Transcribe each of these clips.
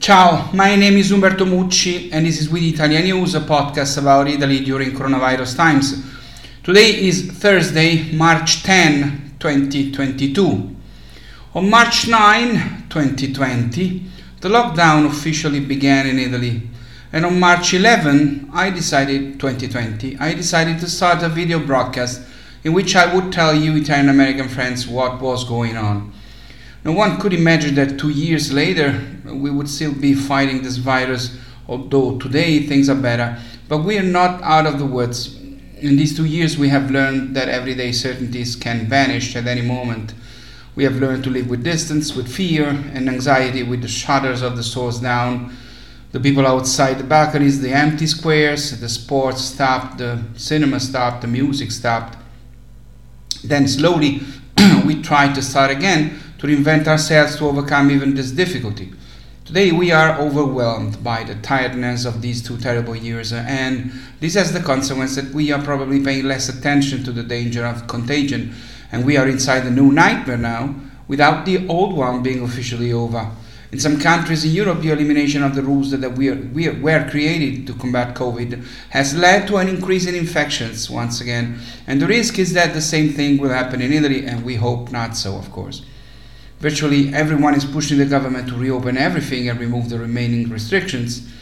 Ciao, my name is Umberto Mucci and this is with Italian News, a podcast about Italy during coronavirus times. Today is Thursday, March 10, 2022. On March 9, 2020, the lockdown officially began in Italy. And on March 11, I decided 2020, I decided to start a video broadcast in which I would tell you Italian American friends what was going on. No one could imagine that two years later we would still be fighting this virus, although today things are better. But we are not out of the woods. In these two years, we have learned that everyday certainties can vanish at any moment. We have learned to live with distance, with fear and anxiety, with the shutters of the stores down, the people outside the balconies, the empty squares, the sports stopped, the cinema stopped, the music stopped. Then slowly we tried to start again to reinvent ourselves to overcome even this difficulty. Today we are overwhelmed by the tiredness of these two terrible years, uh, and this has the consequence that we are probably paying less attention to the danger of contagion, and we are inside a new nightmare now, without the old one being officially over. In some countries in Europe, the elimination of the rules that we, are, we are, were created to combat COVID has led to an increase in infections once again, and the risk is that the same thing will happen in Italy, and we hope not so, of course. Virtually everyone is pushing the government to reopen everything and remove the remaining restrictions.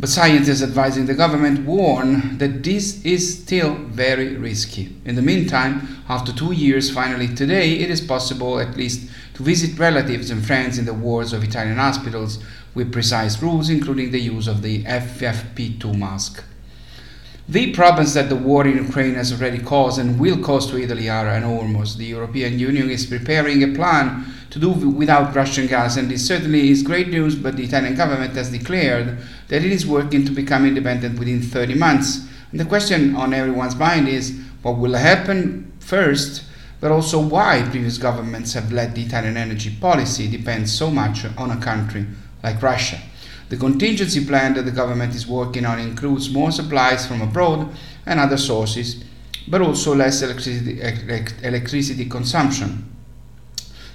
But scientists advising the government warn that this is still very risky. In the meantime, after two years, finally today, it is possible at least to visit relatives and friends in the wards of Italian hospitals with precise rules, including the use of the FFP2 mask. The problems that the war in Ukraine has already caused and will cause to Italy are enormous. The European Union is preparing a plan to do without Russian gas, and this certainly is great news. But the Italian government has declared that it is working to become independent within 30 months. And the question on everyone's mind is what will happen first, but also why previous governments have let the Italian energy policy depend so much on a country like Russia. The contingency plan that the government is working on includes more supplies from abroad and other sources, but also less electricity, electricity consumption.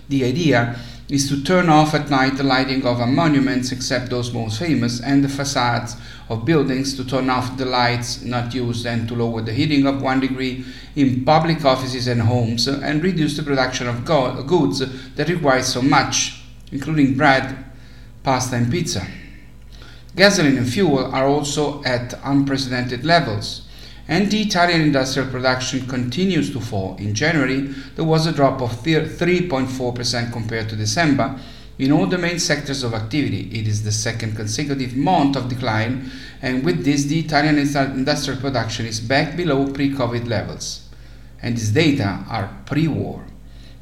The idea is to turn off at night the lighting of our monuments, except those most famous, and the facades of buildings, to turn off the lights not used and to lower the heating of one degree in public offices and homes, uh, and reduce the production of go- goods that require so much, including bread, pasta, and pizza. Gasoline and fuel are also at unprecedented levels, and the Italian industrial production continues to fall. In January, there was a drop of 3.4% compared to December. In all the main sectors of activity, it is the second consecutive month of decline, and with this, the Italian industrial production is back below pre COVID levels. And these data are pre war.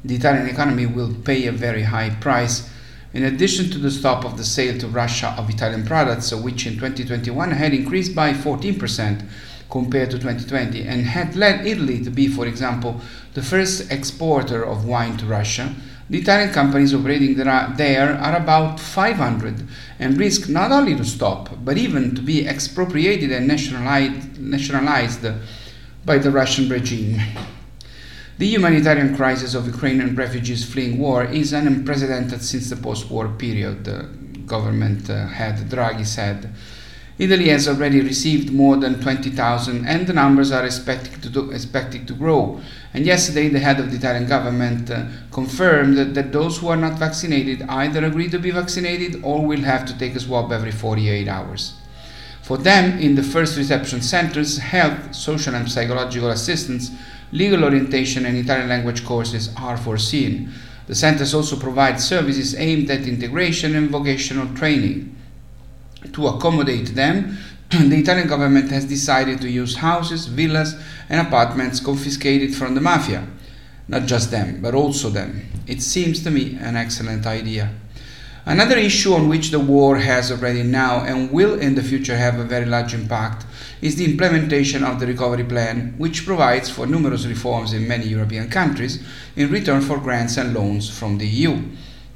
The Italian economy will pay a very high price in addition to the stop of the sale to Russia of Italian products, uh, which in 2021 had increased by 14% compared to 2020 and had led Italy to be, for example, the first exporter of wine to Russia, the Italian companies operating there are, about 500 and risk not only to stop, but even to be expropriated and nationalized, nationalized by the Russian regime. The humanitarian crisis of Ukrainian refugees fleeing war is unprecedented since the post war period, the government uh, head Draghi said. Italy has already received more than 20,000 and the numbers are expected to, do, expected to grow. And yesterday, the head of the Italian government uh, confirmed that, that those who are not vaccinated either agree to be vaccinated or will have to take a swab every 48 hours. For them, in the first reception centers, health, social, and psychological assistance legal orientation and Italian language courses are foreseen. The centers also provide services aimed at integration and vocational training. To accommodate them, the Italian government has decided to use houses, villas, and apartments confiscated from the mafia. Not just them, but also them. It seems to me an excellent idea. Another issue on which the war has already now and will in the future have a very large impact is the implementation of the recovery plan, which provides for numerous reforms in many European countries in return for grants and loans from the EU.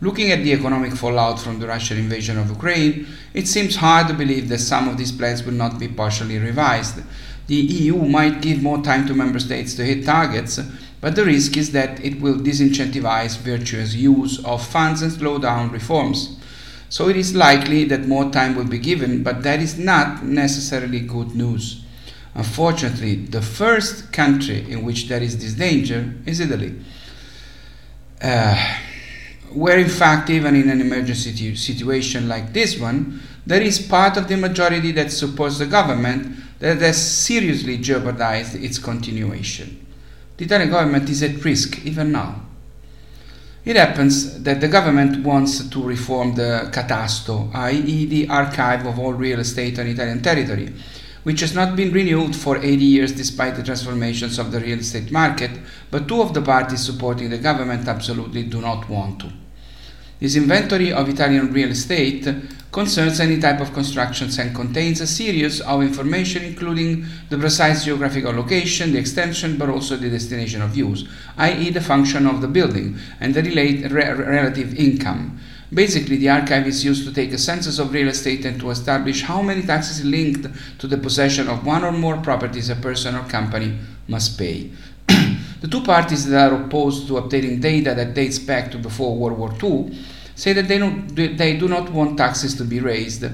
Looking at the economic fallout from the Russian invasion of Ukraine, it seems hard to believe that some of these plans will not be partially revised. The EU might give more time to member states to hit targets, but the risk is that it will disincentivize virtuous use of funds and slow down reforms. So it is likely that more time will be given, but that is not necessarily good news. Unfortunately, the first country in which there is this danger is Italy. Uh, where in fact even in an emergency situation like this one, there is part of the majority that supports the government that has seriously jeopardized its continuation. The Italian government is at risk even now. It happens that the government wants to reform the catasto, i.e., the archive of all real estate on Italian territory, which has not been renewed for 80 years despite the transformations of the real estate market, but two of the parties supporting the government absolutely do not want to. This inventory of Italian real estate concerns any type of constructions and contains a series of information including the precise geographical location, the extension, but also the destination of use, i.e. the function of the building and the relate, re, relative income. Basically, the archive is used to take a census of real estate and to establish how many taxes linked to the possession of one or more properties a person or company must pay. the two parties that are opposed to obtaining data that dates back to before World War II say that they, don't, they do not want taxes to be raised.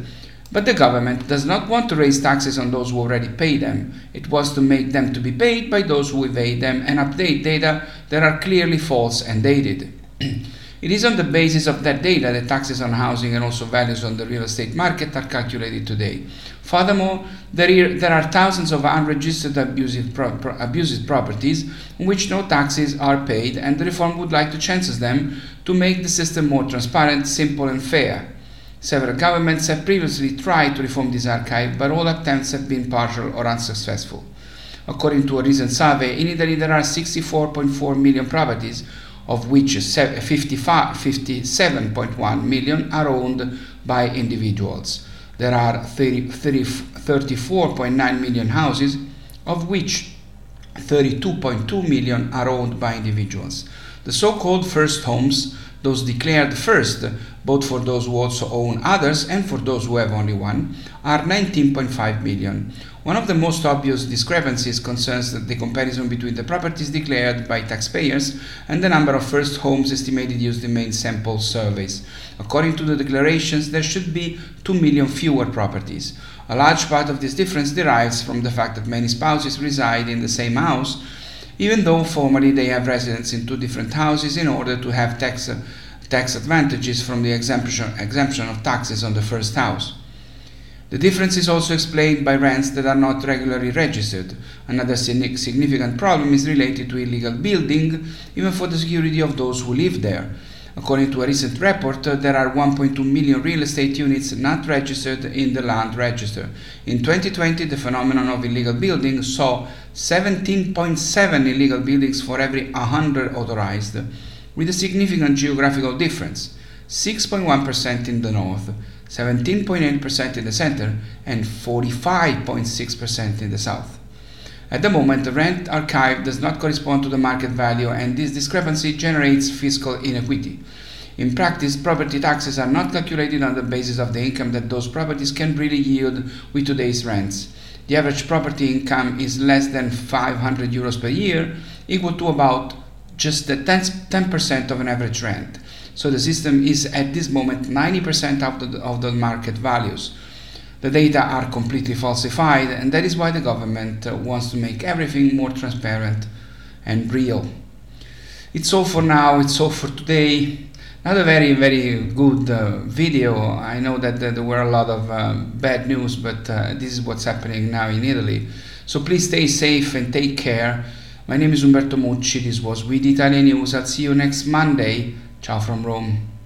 But the government does not want to raise taxes on those who already pay them. It was to make them to be paid by those who evade them and update data that are clearly false and dated. it is on the basis of that data that taxes on housing and also values on the real estate market are calculated today. Furthermore, there, are thousands of unregistered abusive, pro, pro, properties on which no taxes are paid, and the reform would like to chances them to make the system more transparent, simple, and fair. Several governments have previously tried to reform this archive, but all attempts have been partial or unsuccessful. According to a recent survey, in Italy there are 64.4 million properties, of which 57.1 million are owned by individuals. There are 30, 30, 34.9 million houses, of which 32.2 million are owned by individuals. The so called first homes, those declared first, both for those who also own others and for those who have only one, are 19.5 million. One of the most obvious discrepancies concerns the comparison between the properties declared by taxpayers and the number of first homes estimated used in main sample surveys. According to the declarations, there should be 2 million fewer properties. A large part of this difference derives from the fact that many spouses reside in the same house, even though formally they have residence in two different houses in order to have tax, tax advantages from the exemption, exemption of taxes on the first house. The difference is also explained by rents that are not regularly registered. Another significant problem is related to illegal building, even for the security of those who live there. According to a recent report, uh, there are 1.2 million real estate units not registered in the land register. In 2020, the phenomenon of illegal building saw 17.7 illegal buildings for every 100 authorized, with a significant geographical difference 6.1% in the north, 17.8% in the center, and 45.6% in the south. At the moment, the rent archive does not correspond to the market value, and this discrepancy generates fiscal inequity. In practice, property taxes are not calculated on the basis of the income that those properties can really yield with today's rents. The average property income is less than 500 euros per year, equal to about just the 10% of an average rent. So the system is at this moment 90% of the, of the market values. The data are completely falsified, and that is why the government uh, wants to make everything more transparent and real. It's all for now, it's all for today. Not a very, very good uh, video. I know that uh, there were a lot of uh, bad news, but uh, this is what's happening now in Italy. So please stay safe and take care. My name is Umberto Mucci. This was With Italian News. I'll see you next Monday. Ciao from Rome.